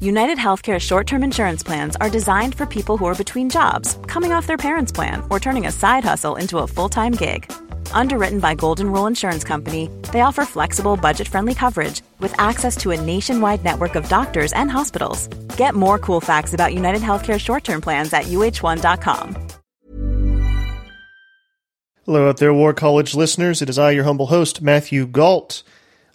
United Healthcare short term insurance plans are designed for people who are between jobs, coming off their parents' plan, or turning a side hustle into a full time gig. Underwritten by Golden Rule Insurance Company, they offer flexible, budget friendly coverage with access to a nationwide network of doctors and hospitals. Get more cool facts about United Healthcare short term plans at uh1.com. Hello out there, War College listeners. It is I, your humble host, Matthew Gault.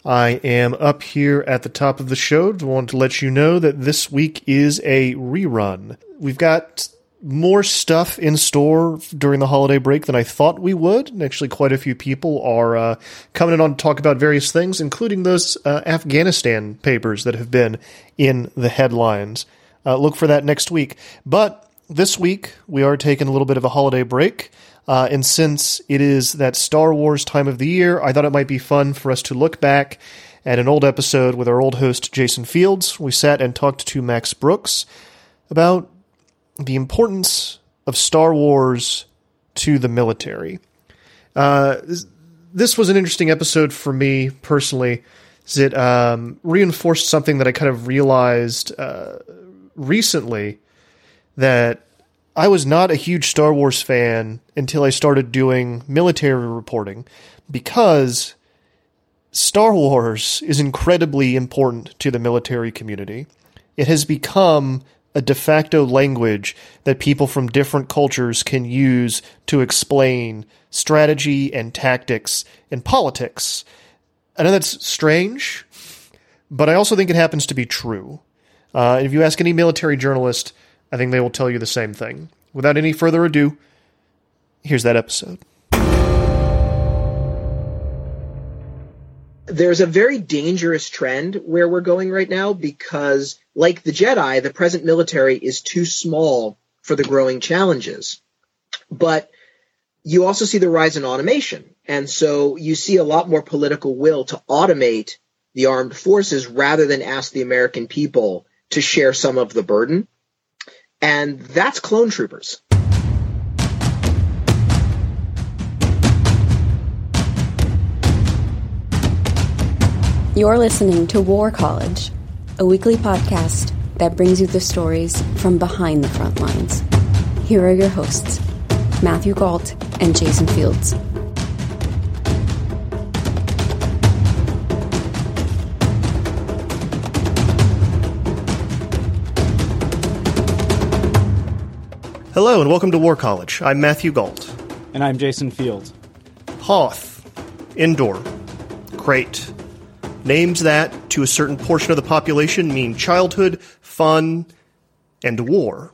I am up here at the top of the show. I want to let you know that this week is a rerun. We've got more stuff in store during the holiday break than I thought we would. And actually, quite a few people are uh, coming in on to talk about various things, including those uh, Afghanistan papers that have been in the headlines. Uh, look for that next week. But this week, we are taking a little bit of a holiday break. Uh, and since it is that Star Wars time of the year, I thought it might be fun for us to look back at an old episode with our old host, Jason Fields. We sat and talked to Max Brooks about the importance of Star Wars to the military. Uh, this was an interesting episode for me personally. It um, reinforced something that I kind of realized uh, recently that I was not a huge Star Wars fan until I started doing military reporting because Star Wars is incredibly important to the military community. It has become a de facto language that people from different cultures can use to explain strategy and tactics and politics. I know that's strange, but I also think it happens to be true. Uh, if you ask any military journalist, I think they will tell you the same thing. Without any further ado, here's that episode. There's a very dangerous trend where we're going right now because, like the Jedi, the present military is too small for the growing challenges. But you also see the rise in automation. And so you see a lot more political will to automate the armed forces rather than ask the American people to share some of the burden and that's Clone Troopers. You're listening to War College, a weekly podcast that brings you the stories from behind the front lines. Here are your hosts, Matthew Gault and Jason Fields. Hello and welcome to War College. I'm Matthew Gault. And I'm Jason Field. Hoth, Endor, Crait. Names that, to a certain portion of the population, mean childhood, fun, and war.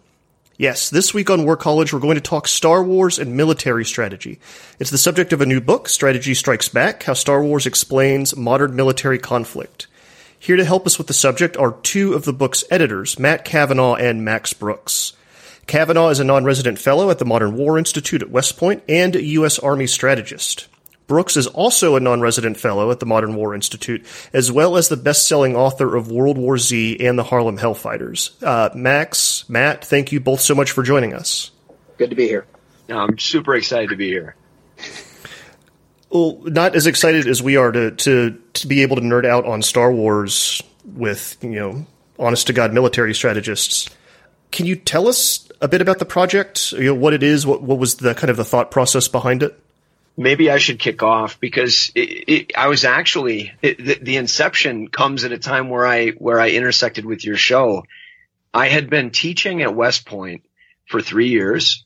Yes, this week on War College, we're going to talk Star Wars and military strategy. It's the subject of a new book, Strategy Strikes Back How Star Wars Explains Modern Military Conflict. Here to help us with the subject are two of the book's editors, Matt Cavanaugh and Max Brooks. Cavanaugh is a non-resident fellow at the Modern War Institute at West Point and a U.S. Army strategist. Brooks is also a non-resident fellow at the Modern War Institute, as well as the best-selling author of World War Z and the Harlem Hellfighters. Uh, Max, Matt, thank you both so much for joining us. Good to be here. No, I'm super excited to be here. Well, not as excited as we are to, to, to be able to nerd out on Star Wars with, you know, honest to God military strategists. Can you tell us a bit about the project? You know, what it is, what what was the kind of the thought process behind it? Maybe I should kick off because it, it, I was actually it, the, the inception comes at a time where I where I intersected with your show. I had been teaching at West Point for three years,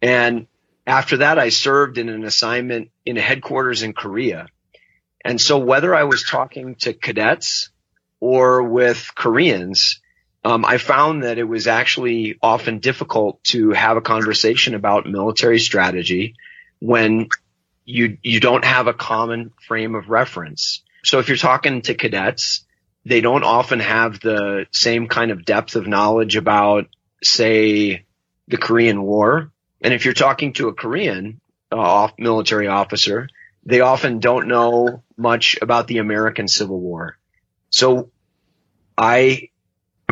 and after that, I served in an assignment in a headquarters in Korea. And so, whether I was talking to cadets or with Koreans, um, I found that it was actually often difficult to have a conversation about military strategy when you you don't have a common frame of reference. So if you're talking to cadets, they don't often have the same kind of depth of knowledge about, say, the Korean War And if you're talking to a Korean uh, military officer, they often don't know much about the American Civil War. So I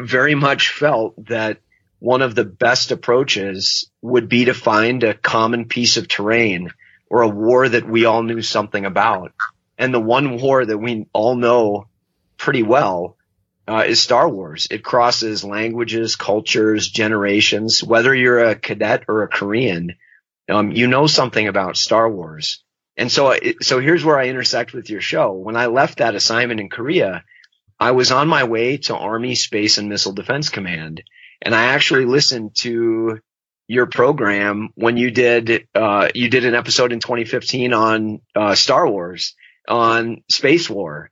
very much felt that one of the best approaches would be to find a common piece of terrain or a war that we all knew something about. And the one war that we all know pretty well uh, is Star Wars. It crosses languages, cultures, generations. Whether you're a cadet or a Korean, um, you know something about Star Wars. And so, so here's where I intersect with your show. When I left that assignment in Korea, I was on my way to Army Space and Missile Defense Command, and I actually listened to your program when you did uh, you did an episode in 2015 on uh, Star Wars on space war,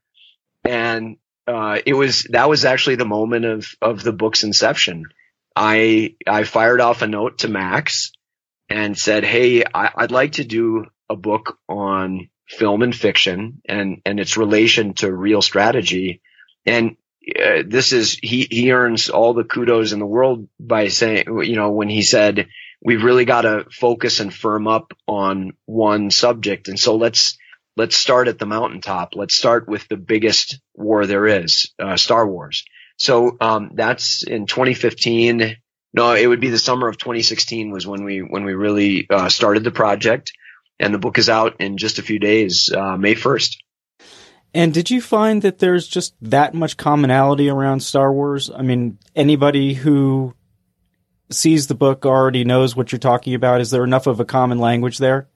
and uh, it was that was actually the moment of of the book's inception. I I fired off a note to Max and said, "Hey, I, I'd like to do a book on film and fiction and and its relation to real strategy." And uh, this is he he earns all the kudos in the world by saying, you know, when he said we've really got to focus and firm up on one subject, and so let's let's start at the mountaintop. Let's start with the biggest war there is, uh, Star Wars. So um, that's in 2015. No, it would be the summer of 2016 was when we when we really uh, started the project, and the book is out in just a few days, uh, May 1st. And did you find that there's just that much commonality around Star Wars? I mean, anybody who sees the book already knows what you're talking about. Is there enough of a common language there?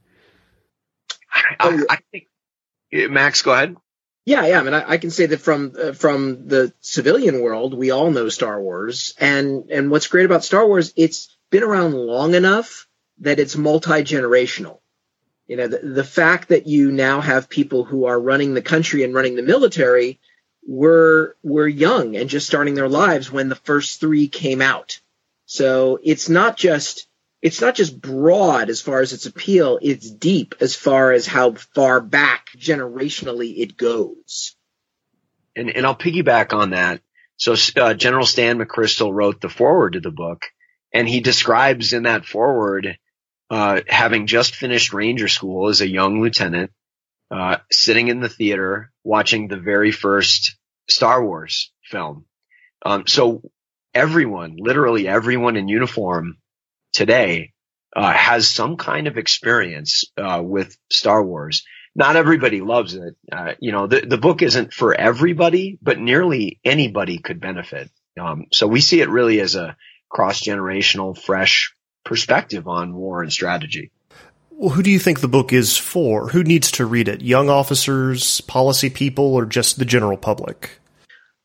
I, I think Max, go ahead. Yeah, yeah. I mean, I, I can say that from uh, from the civilian world, we all know Star Wars, and and what's great about Star Wars, it's been around long enough that it's multi generational. You know, the, the fact that you now have people who are running the country and running the military were were young and just starting their lives when the first three came out. So it's not just it's not just broad as far as its appeal, it's deep as far as how far back generationally it goes. And, and I'll piggyback on that. So uh, General Stan McChrystal wrote the foreword to the book, and he describes in that foreword uh, having just finished Ranger School as a young lieutenant, uh, sitting in the theater watching the very first Star Wars film. Um, so everyone, literally everyone in uniform today uh, has some kind of experience uh, with Star Wars. Not everybody loves it. Uh, you know, the, the book isn't for everybody, but nearly anybody could benefit. Um, so we see it really as a cross generational, fresh perspective on war and strategy. Well, who do you think the book is for? Who needs to read it? Young officers, policy people, or just the general public?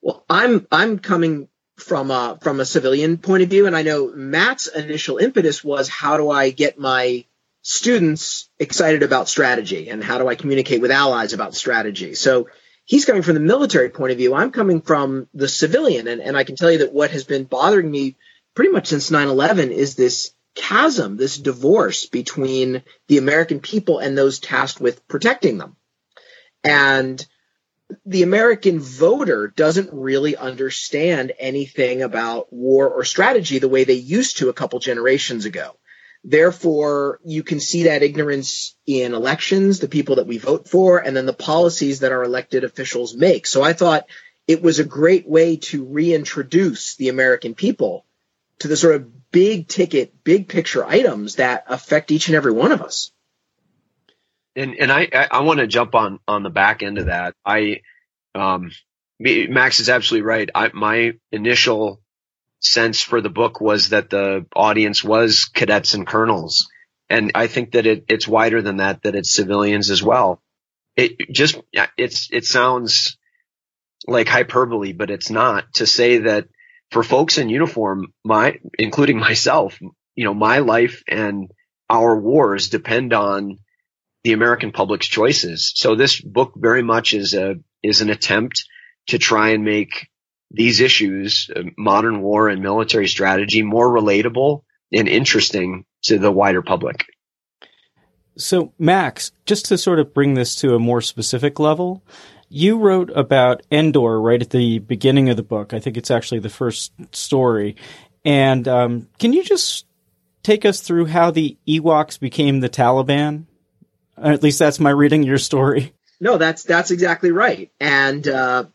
Well, I'm I'm coming from a from a civilian point of view. And I know Matt's initial impetus was how do I get my students excited about strategy and how do I communicate with allies about strategy? So he's coming from the military point of view. I'm coming from the civilian. And, and I can tell you that what has been bothering me pretty much since 9-11 is this chasm, this divorce between the American people and those tasked with protecting them. And the American voter doesn't really understand anything about war or strategy the way they used to a couple generations ago. Therefore, you can see that ignorance in elections, the people that we vote for, and then the policies that our elected officials make. So I thought it was a great way to reintroduce the American people to the sort of big ticket, big picture items that affect each and every one of us and and I I, want to jump on on the back end of that. I um Max is absolutely right. I, my initial sense for the book was that the audience was cadets and colonels, and I think that it, it's wider than that. That it's civilians as well. It just it's it sounds like hyperbole, but it's not to say that for folks in uniform, my including myself, you know, my life and our wars depend on the American public's choices. So this book very much is a is an attempt to try and make these issues, uh, modern war and military strategy, more relatable and interesting to the wider public. So, Max, just to sort of bring this to a more specific level, you wrote about Endor right at the beginning of the book. I think it's actually the first story. And um, can you just take us through how the Ewoks became the Taliban? At least that's my reading your story. No, that's that's exactly right. And uh,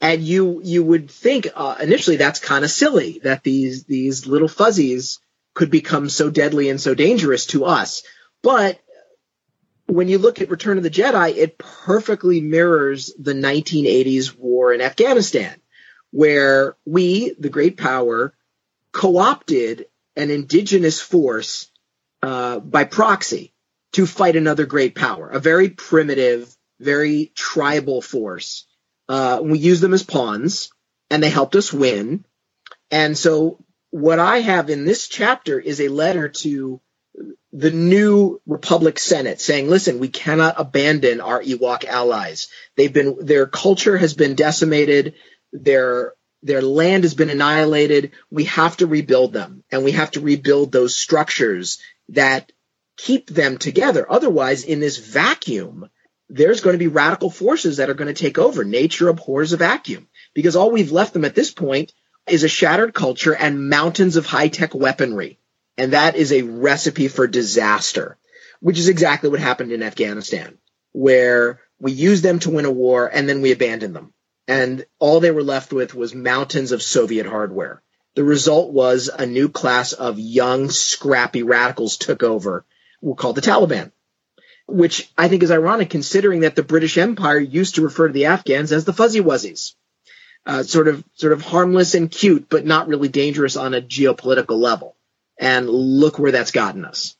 and you you would think uh, initially that's kind of silly that these these little fuzzies could become so deadly and so dangerous to us. But when you look at Return of the Jedi, it perfectly mirrors the 1980s war in Afghanistan, where we, the great power, co-opted an indigenous force uh, by proxy to fight another great power, a very primitive, very tribal force. Uh, we used them as pawns, and they helped us win. And so, what I have in this chapter is a letter to the new Republic Senate saying, listen, we cannot abandon our Ewok allies. They've been, their culture has been decimated. Their, their land has been annihilated. We have to rebuild them and we have to rebuild those structures that keep them together. Otherwise, in this vacuum, there's going to be radical forces that are going to take over. Nature abhors a vacuum because all we've left them at this point is a shattered culture and mountains of high tech weaponry. And that is a recipe for disaster, which is exactly what happened in Afghanistan, where we used them to win a war and then we abandoned them. And all they were left with was mountains of Soviet hardware. The result was a new class of young, scrappy radicals took over, we're called the Taliban, which I think is ironic considering that the British Empire used to refer to the Afghans as the fuzzy wuzzies. Uh, sort of, sort of harmless and cute, but not really dangerous on a geopolitical level and look where that's gotten us.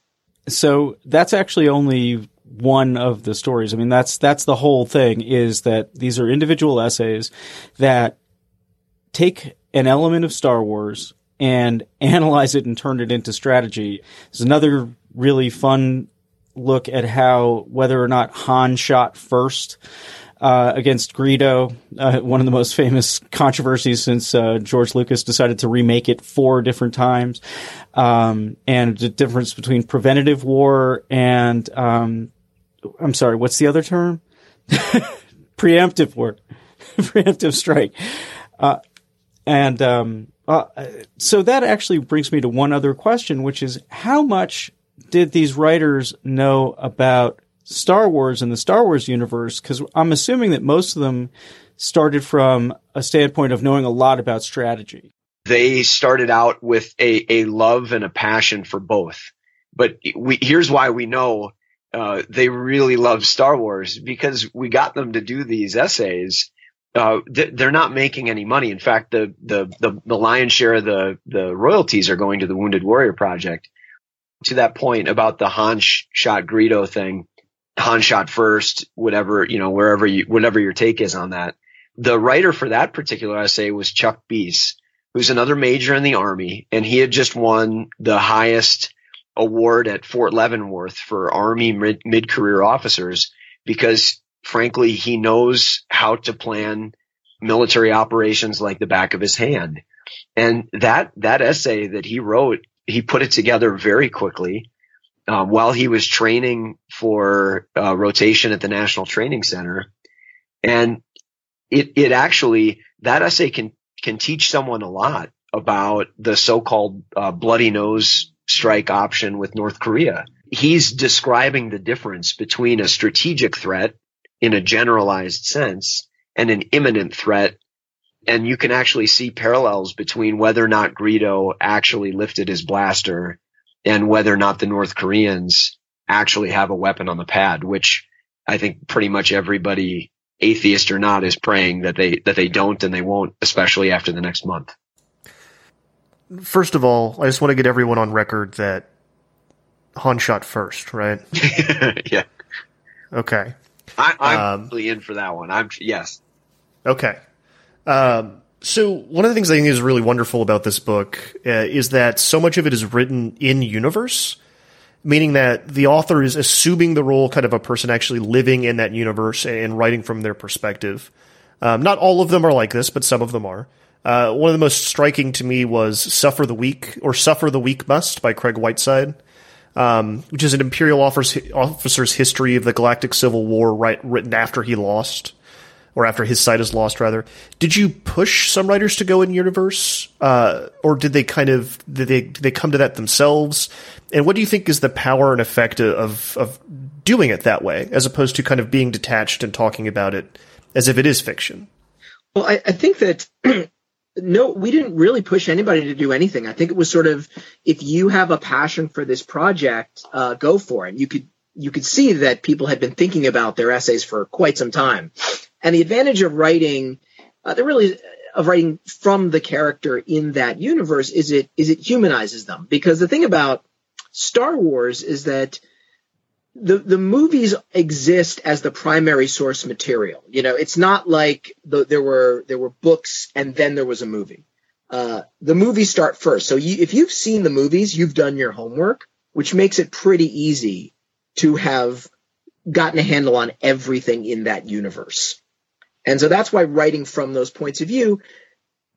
So that's actually only one of the stories. I mean, that's that's the whole thing is that these are individual essays that take an element of Star Wars and analyze it and turn it into strategy. There's another really fun look at how whether or not Han shot first uh, against Greedo, uh, one of the most famous controversies since uh, George Lucas decided to remake it four different times, um, and the difference between preventative war and um, I'm sorry, what's the other term? Preemptive war, preemptive strike, uh, and um, uh, so that actually brings me to one other question, which is how much did these writers know about Star Wars and the Star Wars universe, because I'm assuming that most of them started from a standpoint of knowing a lot about strategy. They started out with a, a love and a passion for both. But we, here's why we know uh, they really love Star Wars because we got them to do these essays. Uh, they're not making any money. In fact, the, the, the, the lion's share of the, the royalties are going to the Wounded Warrior Project. To that point about the Han shot Greedo thing, Han shot first, whatever, you know, wherever you, whatever your take is on that. The writer for that particular essay was Chuck Beese, who's another major in the army, and he had just won the highest award at Fort Leavenworth for army mid career officers because frankly, he knows how to plan military operations like the back of his hand. And that, that essay that he wrote, he put it together very quickly um, while he was training for uh, rotation at the National Training Center. And it, it actually, that essay can, can teach someone a lot about the so-called uh, bloody nose strike option with North Korea. He's describing the difference between a strategic threat in a generalized sense and an imminent threat. And you can actually see parallels between whether or not Greedo actually lifted his blaster and whether or not the North Koreans actually have a weapon on the pad, which I think pretty much everybody, atheist or not, is praying that they that they don't and they won't, especially after the next month. First of all, I just want to get everyone on record that Han shot first, right? yeah. Okay. I, am um, really in for that one. I'm yes. Okay. Um, so one of the things I think is really wonderful about this book uh, is that so much of it is written in universe, meaning that the author is assuming the role kind of a person actually living in that universe and writing from their perspective. Um, not all of them are like this, but some of them are. Uh, one of the most striking to me was "Suffer the Weak" or "Suffer the Weak Must" by Craig Whiteside, um, which is an Imperial officer's history of the Galactic Civil War, right, written after he lost. Or after his sight is lost, rather. Did you push some writers to go in universe, uh, or did they kind of did they did they come to that themselves? And what do you think is the power and effect of of doing it that way, as opposed to kind of being detached and talking about it as if it is fiction? Well, I, I think that no, we didn't really push anybody to do anything. I think it was sort of if you have a passion for this project, uh, go for it. You could you could see that people had been thinking about their essays for quite some time, and the advantage of writing, uh, the really of writing from the character in that universe is it is it humanizes them because the thing about Star Wars is that the the movies exist as the primary source material. You know, it's not like the, there were there were books and then there was a movie. Uh, the movies start first. So you, if you've seen the movies, you've done your homework, which makes it pretty easy to have gotten a handle on everything in that universe. And so that's why writing from those points of view.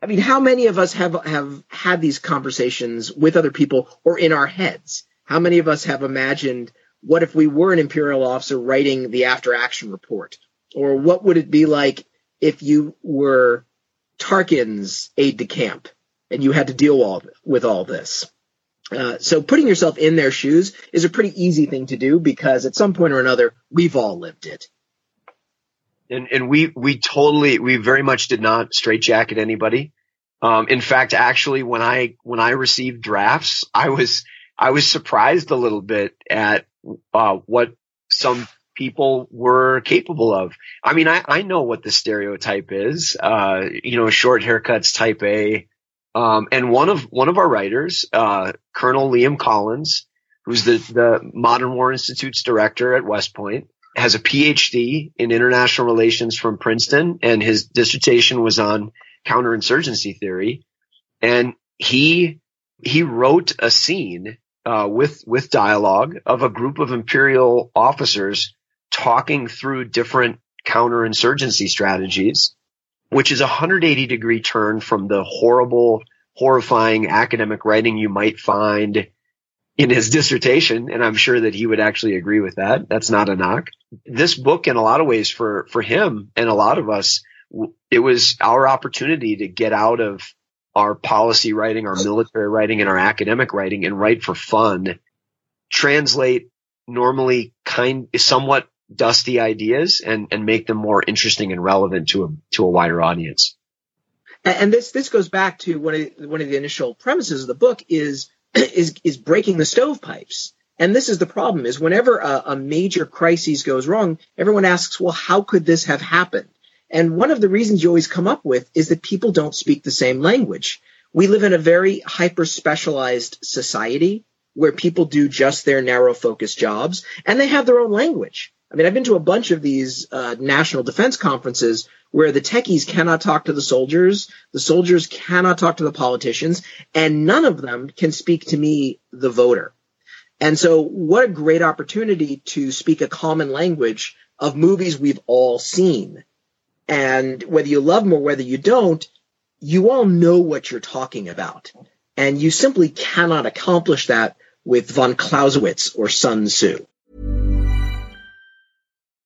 I mean, how many of us have have had these conversations with other people or in our heads? How many of us have imagined what if we were an imperial officer writing the after action report? Or what would it be like if you were Tarkin's aide de camp and you had to deal all, with all this? Uh, so putting yourself in their shoes is a pretty easy thing to do because at some point or another, we've all lived it. And, and we, we totally, we very much did not straitjacket anybody. Um, in fact, actually, when I, when I received drafts, I was, I was surprised a little bit at uh, what some people were capable of. I mean, I, I know what the stereotype is. Uh, you know, short haircuts, type A. Um, and one of one of our writers, uh, Colonel Liam Collins, who's the the Modern War Institute's director at West Point, has a PhD in international relations from Princeton, and his dissertation was on counterinsurgency theory. And he he wrote a scene uh, with with dialogue of a group of imperial officers talking through different counterinsurgency strategies, which is a 180 degree turn from the horrible, horrifying academic writing you might find in his dissertation. And I'm sure that he would actually agree with that. That's not a knock. This book, in a lot of ways, for for him and a lot of us, it was our opportunity to get out of our policy writing, our military writing, and our academic writing and write for fun, translate normally kind, somewhat dusty ideas and, and make them more interesting and relevant to a, to a wider audience. And this, this goes back to one of, one of the initial premises of the book is, is, is breaking the stovepipes. And this is the problem is whenever a, a major crisis goes wrong, everyone asks, well, how could this have happened? And one of the reasons you always come up with is that people don't speak the same language. We live in a very hyper specialized society where people do just their narrow focus jobs and they have their own language. I mean, I've been to a bunch of these uh, national defense conferences where the techies cannot talk to the soldiers, the soldiers cannot talk to the politicians, and none of them can speak to me, the voter. And so, what a great opportunity to speak a common language of movies we've all seen and whether you love them or whether you don't, you all know what you're talking about. And you simply cannot accomplish that with von Clausewitz or Sun Tzu.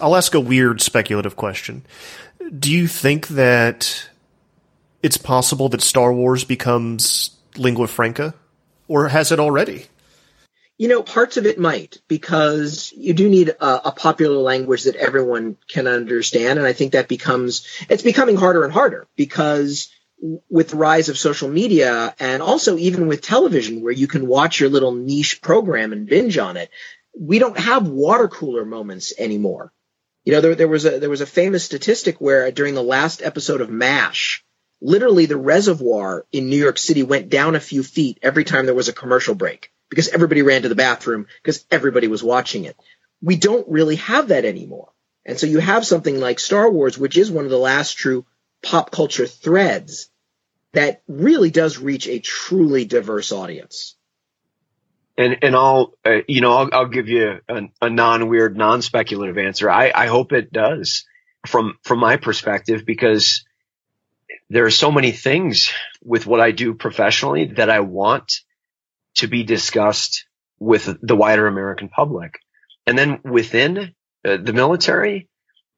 I'll ask a weird speculative question. Do you think that it's possible that Star Wars becomes lingua franca? Or has it already? You know, parts of it might, because you do need a, a, popular language that everyone can understand. And I think that becomes, it's becoming harder and harder because with the rise of social media and also even with television where you can watch your little niche program and binge on it, we don't have water cooler moments anymore. You know, there, there was a, there was a famous statistic where during the last episode of MASH, literally the reservoir in New York City went down a few feet every time there was a commercial break because everybody ran to the bathroom because everybody was watching it. We don't really have that anymore. And so you have something like Star Wars, which is one of the last true pop culture threads that really does reach a truly diverse audience. And and I'll uh, you know I'll, I'll give you a, a non weird non speculative answer. I I hope it does from from my perspective because there are so many things with what I do professionally that I want to be discussed with the wider American public. And then within uh, the military,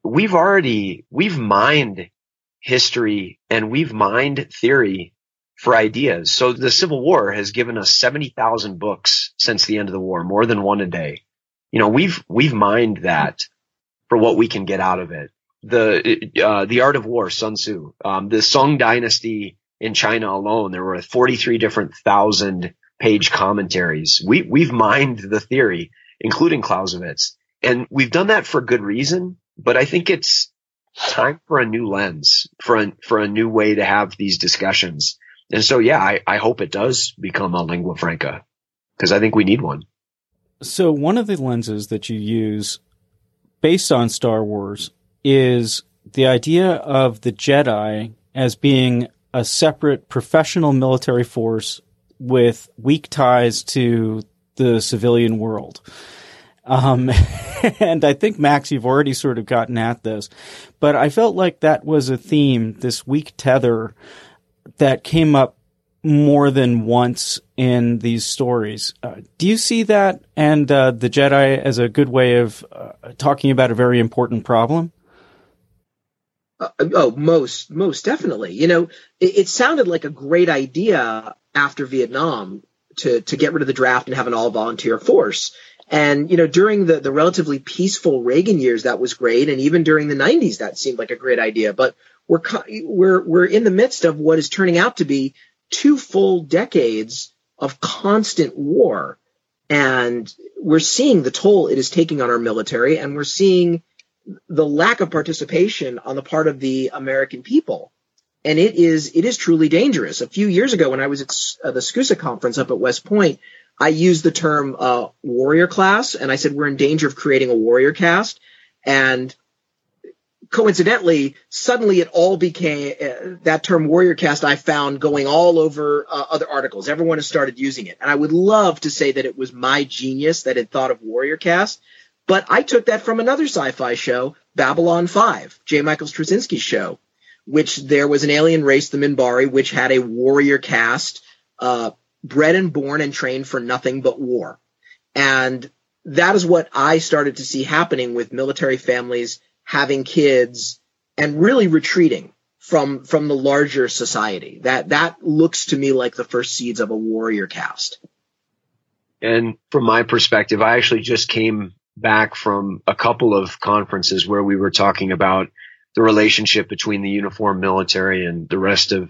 we've already, we've mined history and we've mined theory for ideas. So the Civil War has given us 70,000 books since the end of the war, more than one a day. You know, we've, we've mined that for what we can get out of it the uh, the art of war, Sun Tzu, um, the Song Dynasty in China alone, there were 43 different thousand page commentaries. We we've mined the theory, including Clausewitz, and we've done that for good reason. But I think it's time for a new lens, for a, for a new way to have these discussions. And so, yeah, I, I hope it does become a lingua franca because I think we need one. So one of the lenses that you use based on Star Wars is the idea of the Jedi as being a separate professional military force with weak ties to the civilian world. Um, and I think Max, you've already sort of gotten at this, but I felt like that was a theme, this weak tether that came up more than once in these stories. Uh, do you see that and uh, the Jedi as a good way of uh, talking about a very important problem? Uh, oh, most, most definitely. You know, it, it, sounded like a great idea after Vietnam to, to get rid of the draft and have an all volunteer force. And, you know, during the, the relatively peaceful Reagan years, that was great. And even during the nineties, that seemed like a great idea. But we're, we're, we're in the midst of what is turning out to be two full decades of constant war. And we're seeing the toll it is taking on our military and we're seeing the lack of participation on the part of the American people. And it is, it is truly dangerous. A few years ago when I was at uh, the SCUSA conference up at West Point, I used the term, uh, warrior class and I said, we're in danger of creating a warrior caste. And coincidentally, suddenly it all became uh, that term warrior caste I found going all over uh, other articles. Everyone has started using it. And I would love to say that it was my genius that had thought of warrior caste. But I took that from another sci-fi show, Babylon 5, J. Michael Straczynski's show, which there was an alien race, the Minbari, which had a warrior caste, uh, bred and born and trained for nothing but war. And that is what I started to see happening with military families having kids and really retreating from from the larger society. That that looks to me like the first seeds of a warrior caste. And from my perspective, I actually just came back from a couple of conferences where we were talking about the relationship between the uniformed military and the rest of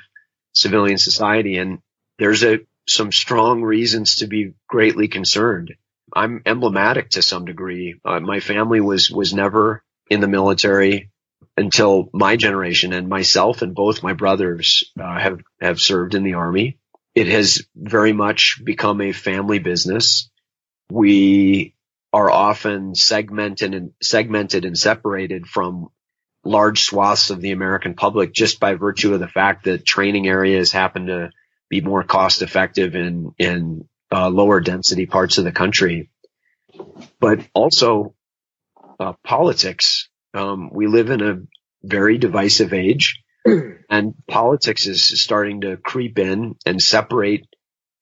civilian society. And there's a, some strong reasons to be greatly concerned. I'm emblematic to some degree. Uh, my family was, was never in the military until my generation and myself and both my brothers uh, have, have served in the army. It has very much become a family business. We are often segmented and segmented and separated from large swaths of the American public just by virtue of the fact that training areas happen to be more cost effective in in uh, lower density parts of the country. But also uh, politics. Um, we live in a very divisive age, and politics is starting to creep in and separate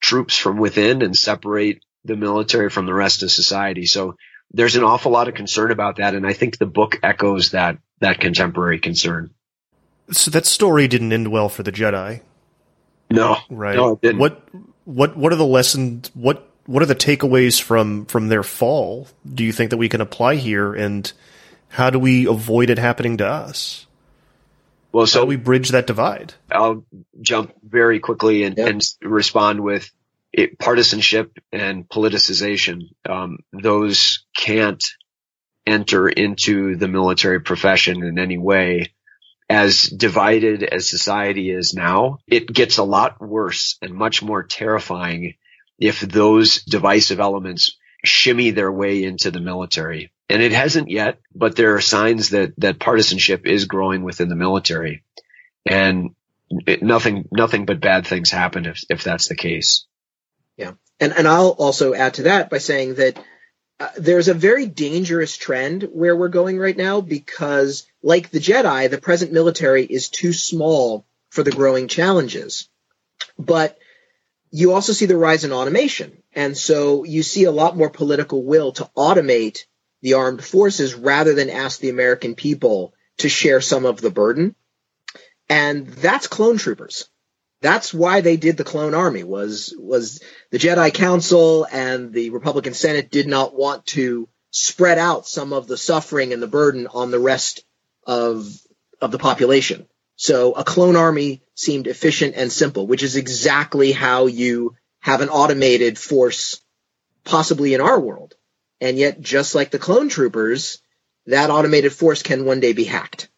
troops from within and separate the military from the rest of society. So there's an awful lot of concern about that. And I think the book echoes that, that contemporary concern. So that story didn't end well for the Jedi. No, right. No, What, what, what are the lessons? What, what are the takeaways from from their fall? Do you think that we can apply here, and how do we avoid it happening to us? Well, so how do we bridge that divide? I'll jump very quickly and, yep. and respond with it, partisanship and politicization. Um, those can't enter into the military profession in any way. As divided as society is now, it gets a lot worse and much more terrifying if those divisive elements shimmy their way into the military. And it hasn't yet, but there are signs that, that partisanship is growing within the military. And it, nothing, nothing but bad things happen if, if that's the case. Yeah. And, and I'll also add to that by saying that uh, there's a very dangerous trend where we're going right now because like the Jedi, the present military is too small for the growing challenges. But you also see the rise in automation. And so you see a lot more political will to automate the armed forces rather than ask the American people to share some of the burden. And that's clone troopers. That's why they did the clone army was, was the Jedi Council and the Republican Senate did not want to spread out some of the suffering and the burden on the rest of, of the population. So a clone army seemed efficient and simple, which is exactly how you have an automated force possibly in our world. And yet, just like the clone troopers, that automated force can one day be hacked.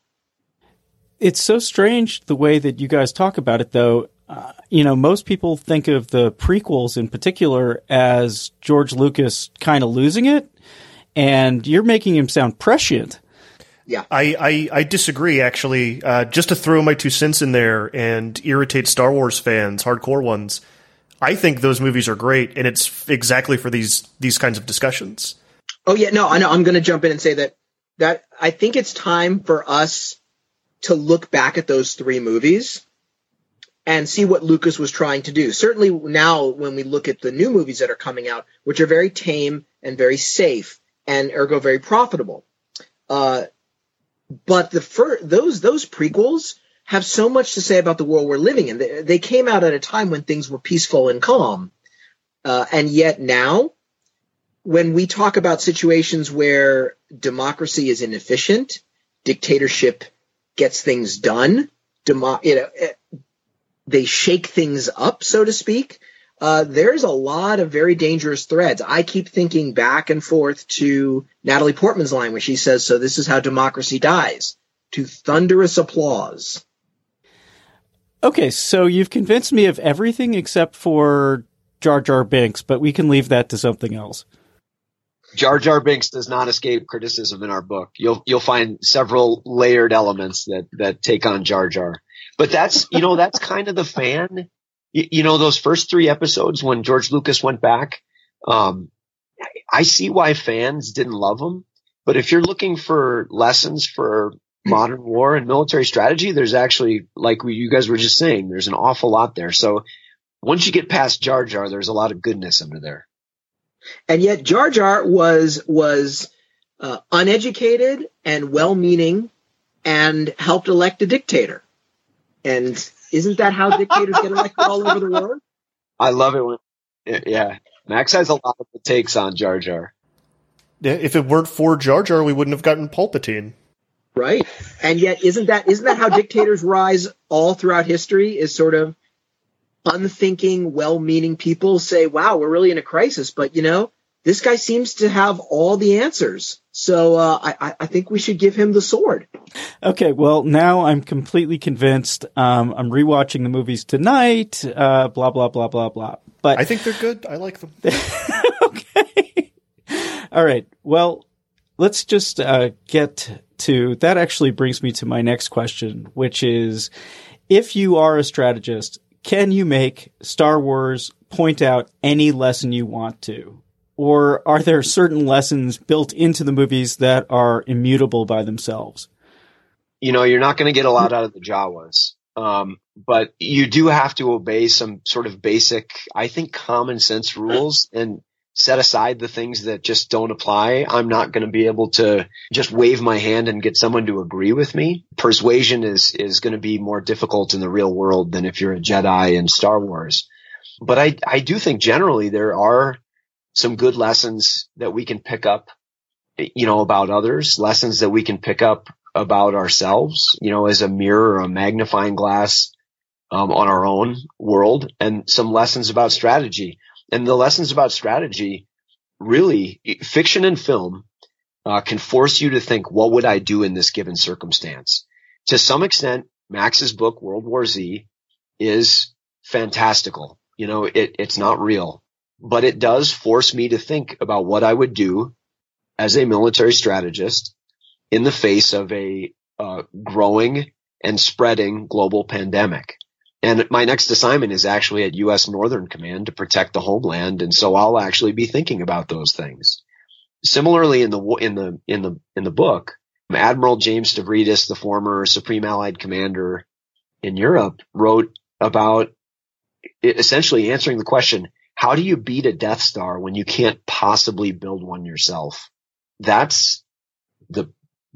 It's so strange the way that you guys talk about it, though. Uh, you know, most people think of the prequels in particular as George Lucas kind of losing it, and you're making him sound prescient. Yeah, I I, I disagree. Actually, uh, just to throw my two cents in there and irritate Star Wars fans, hardcore ones. I think those movies are great, and it's exactly for these these kinds of discussions. Oh yeah, no, I know. I'm going to jump in and say that that I think it's time for us to look back at those three movies and see what Lucas was trying to do. Certainly now, when we look at the new movies that are coming out, which are very tame and very safe and ergo very profitable, uh, but the fir- those those prequels have so much to say about the world we're living in. They, they came out at a time when things were peaceful and calm, uh, and yet now, when we talk about situations where democracy is inefficient, dictatorship gets things done, demo- you know, eh, they shake things up, so to speak. Uh, there's a lot of very dangerous threads. I keep thinking back and forth to Natalie Portman's line where she says, "So this is how democracy dies." To thunderous applause. Okay, so you've convinced me of everything except for Jar Jar Binks, but we can leave that to something else. Jar Jar Binks does not escape criticism in our book. You'll you'll find several layered elements that that take on Jar Jar. But that's you know that's kind of the fan you, you know, those first three episodes when George Lucas went back, um, I see why fans didn't love him. But if you're looking for lessons for modern war and military strategy, there's actually, like we, you guys were just saying, there's an awful lot there. So once you get past Jar Jar, there's a lot of goodness under there. And yet Jar Jar was, was, uh, uneducated and well-meaning and helped elect a dictator. And isn't that how dictators get elected all over the world? I love it when, yeah. Max has a lot of the takes on Jar Jar. Yeah, if it weren't for Jar Jar, we wouldn't have gotten Palpatine. Right. And yet, isn't that isn't that how dictators rise all throughout history? Is sort of unthinking, well-meaning people say, "Wow, we're really in a crisis," but you know, this guy seems to have all the answers. So uh, I, I, think we should give him the sword. Okay, well now I'm completely convinced. Um, I'm rewatching the movies tonight. Uh, blah blah blah blah blah. But I think they're good. I like them. okay. All right. Well, let's just uh, get to that. Actually, brings me to my next question, which is: If you are a strategist, can you make Star Wars point out any lesson you want to? Or are there certain lessons built into the movies that are immutable by themselves? You know, you're not going to get a lot out of the Jawas. Um, but you do have to obey some sort of basic, I think, common sense rules and set aside the things that just don't apply. I'm not going to be able to just wave my hand and get someone to agree with me. Persuasion is, is going to be more difficult in the real world than if you're a Jedi in Star Wars. But I, I do think generally there are some good lessons that we can pick up, you know, about others, lessons that we can pick up about ourselves, you know, as a mirror or a magnifying glass um, on our own world, and some lessons about strategy. And the lessons about strategy, really, fiction and film uh, can force you to think, what would I do in this given circumstance? To some extent, Max's book, World War Z, is fantastical. You know, it, it's not real, but it does force me to think about what I would do as a military strategist in the face of a uh, growing and spreading global pandemic. And my next assignment is actually at U.S. Northern Command to protect the homeland. And so I'll actually be thinking about those things. Similarly, in the, in the, in the, in the book, Admiral James Stavridis, the former Supreme Allied Commander in Europe, wrote about essentially answering the question, how do you beat a Death Star when you can't possibly build one yourself? That's the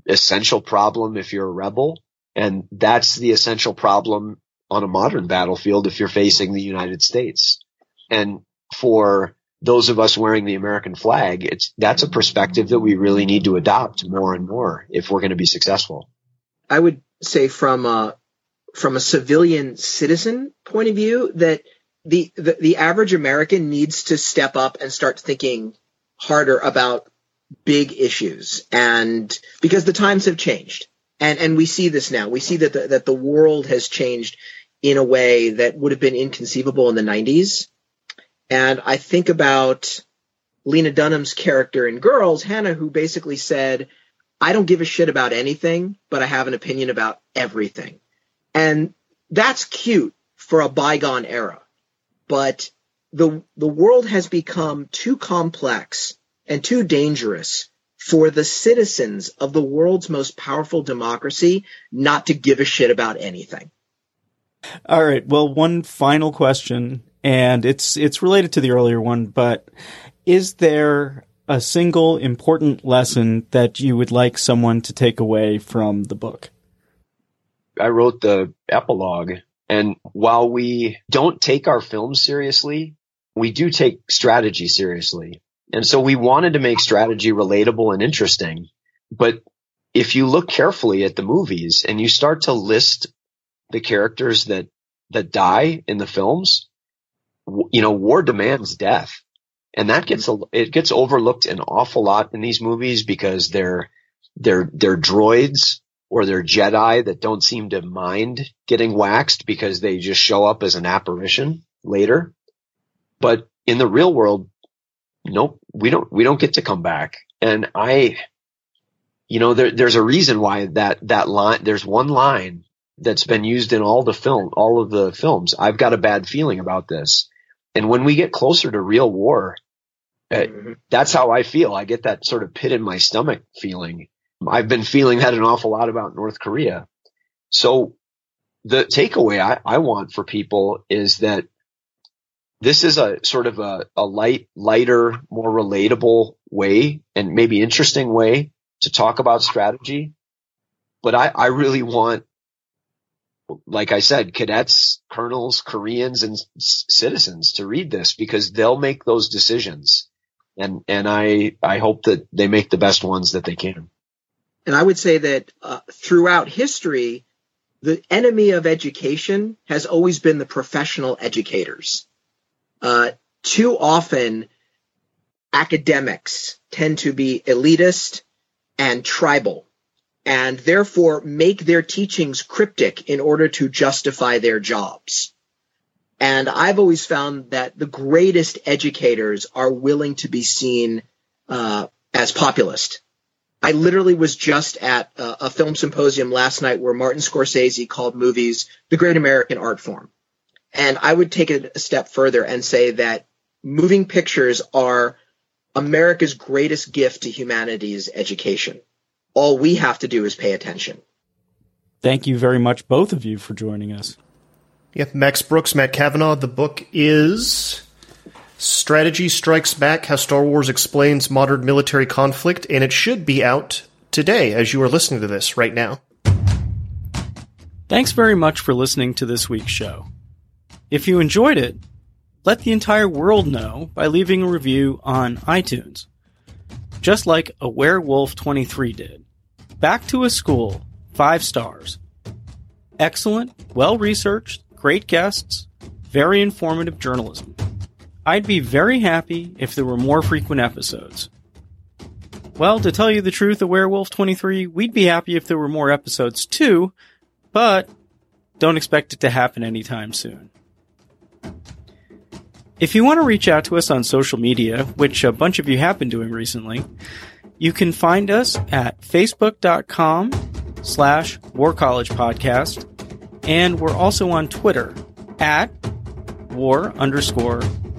essential problem if you're a rebel. And that's the essential problem on a modern battlefield if you're facing the United States. And for those of us wearing the American flag, it's, that's a perspective that we really need to adopt more and more if we're going to be successful. I would say from a, from a civilian citizen point of view that the, the, the average American needs to step up and start thinking harder about big issues and because the times have changed. And and we see this now. We see that the, that the world has changed in a way that would have been inconceivable in the 90s and i think about lena dunham's character in girls hannah who basically said i don't give a shit about anything but i have an opinion about everything. And that's cute for a bygone era but the the world has become too complex and too dangerous for the citizens of the world's most powerful democracy not to give a shit about anything. All right. Well, one final question, and it's it's related to the earlier one, but is there a single important lesson that you would like someone to take away from the book? I wrote the epilogue, and while we don't take our films seriously, we do take strategy seriously. And so we wanted to make strategy relatable and interesting. But if you look carefully at the movies and you start to list the characters that, that die in the films, you know, war demands death. And that gets, it gets overlooked an awful lot in these movies because they're, they're, they're droids or they're Jedi that don't seem to mind getting waxed because they just show up as an apparition later. But in the real world, nope, we don't, we don't get to come back. And I, you know, there, there's a reason why that, that line, there's one line that's been used in all the film, all of the films. I've got a bad feeling about this. And when we get closer to real war, uh, mm-hmm. that's how I feel. I get that sort of pit in my stomach feeling. I've been feeling that an awful lot about North Korea. So the takeaway I, I want for people is that this is a sort of a, a light, lighter, more relatable way and maybe interesting way to talk about strategy. But I, I really want, like I said, cadets, colonels, Koreans and citizens to read this because they'll make those decisions. And, and I, I hope that they make the best ones that they can. And I would say that uh, throughout history, the enemy of education has always been the professional educators uh, too often academics tend to be elitist and tribal and therefore make their teachings cryptic in order to justify their jobs. And I've always found that the greatest educators are willing to be seen uh, as populist. I literally was just at a, a film symposium last night where Martin Scorsese called movies the great American art form. And I would take it a step further and say that moving pictures are America's greatest gift to humanity's education. All we have to do is pay attention. Thank you very much, both of you, for joining us. Yep, Max Brooks, Matt Cavanaugh. The book is Strategy Strikes Back How Star Wars Explains Modern Military Conflict, and it should be out today as you are listening to this right now. Thanks very much for listening to this week's show. If you enjoyed it, let the entire world know by leaving a review on iTunes. Just like a Werewolf 23 did. Back to a School, 5 stars. Excellent, well researched, great guests, very informative journalism. I'd be very happy if there were more frequent episodes. Well, to tell you the truth, a Werewolf 23, we'd be happy if there were more episodes too, but don't expect it to happen anytime soon. If you want to reach out to us on social media, which a bunch of you have been doing recently, you can find us at facebook.com slash War College Podcast, and we're also on Twitter at war underscore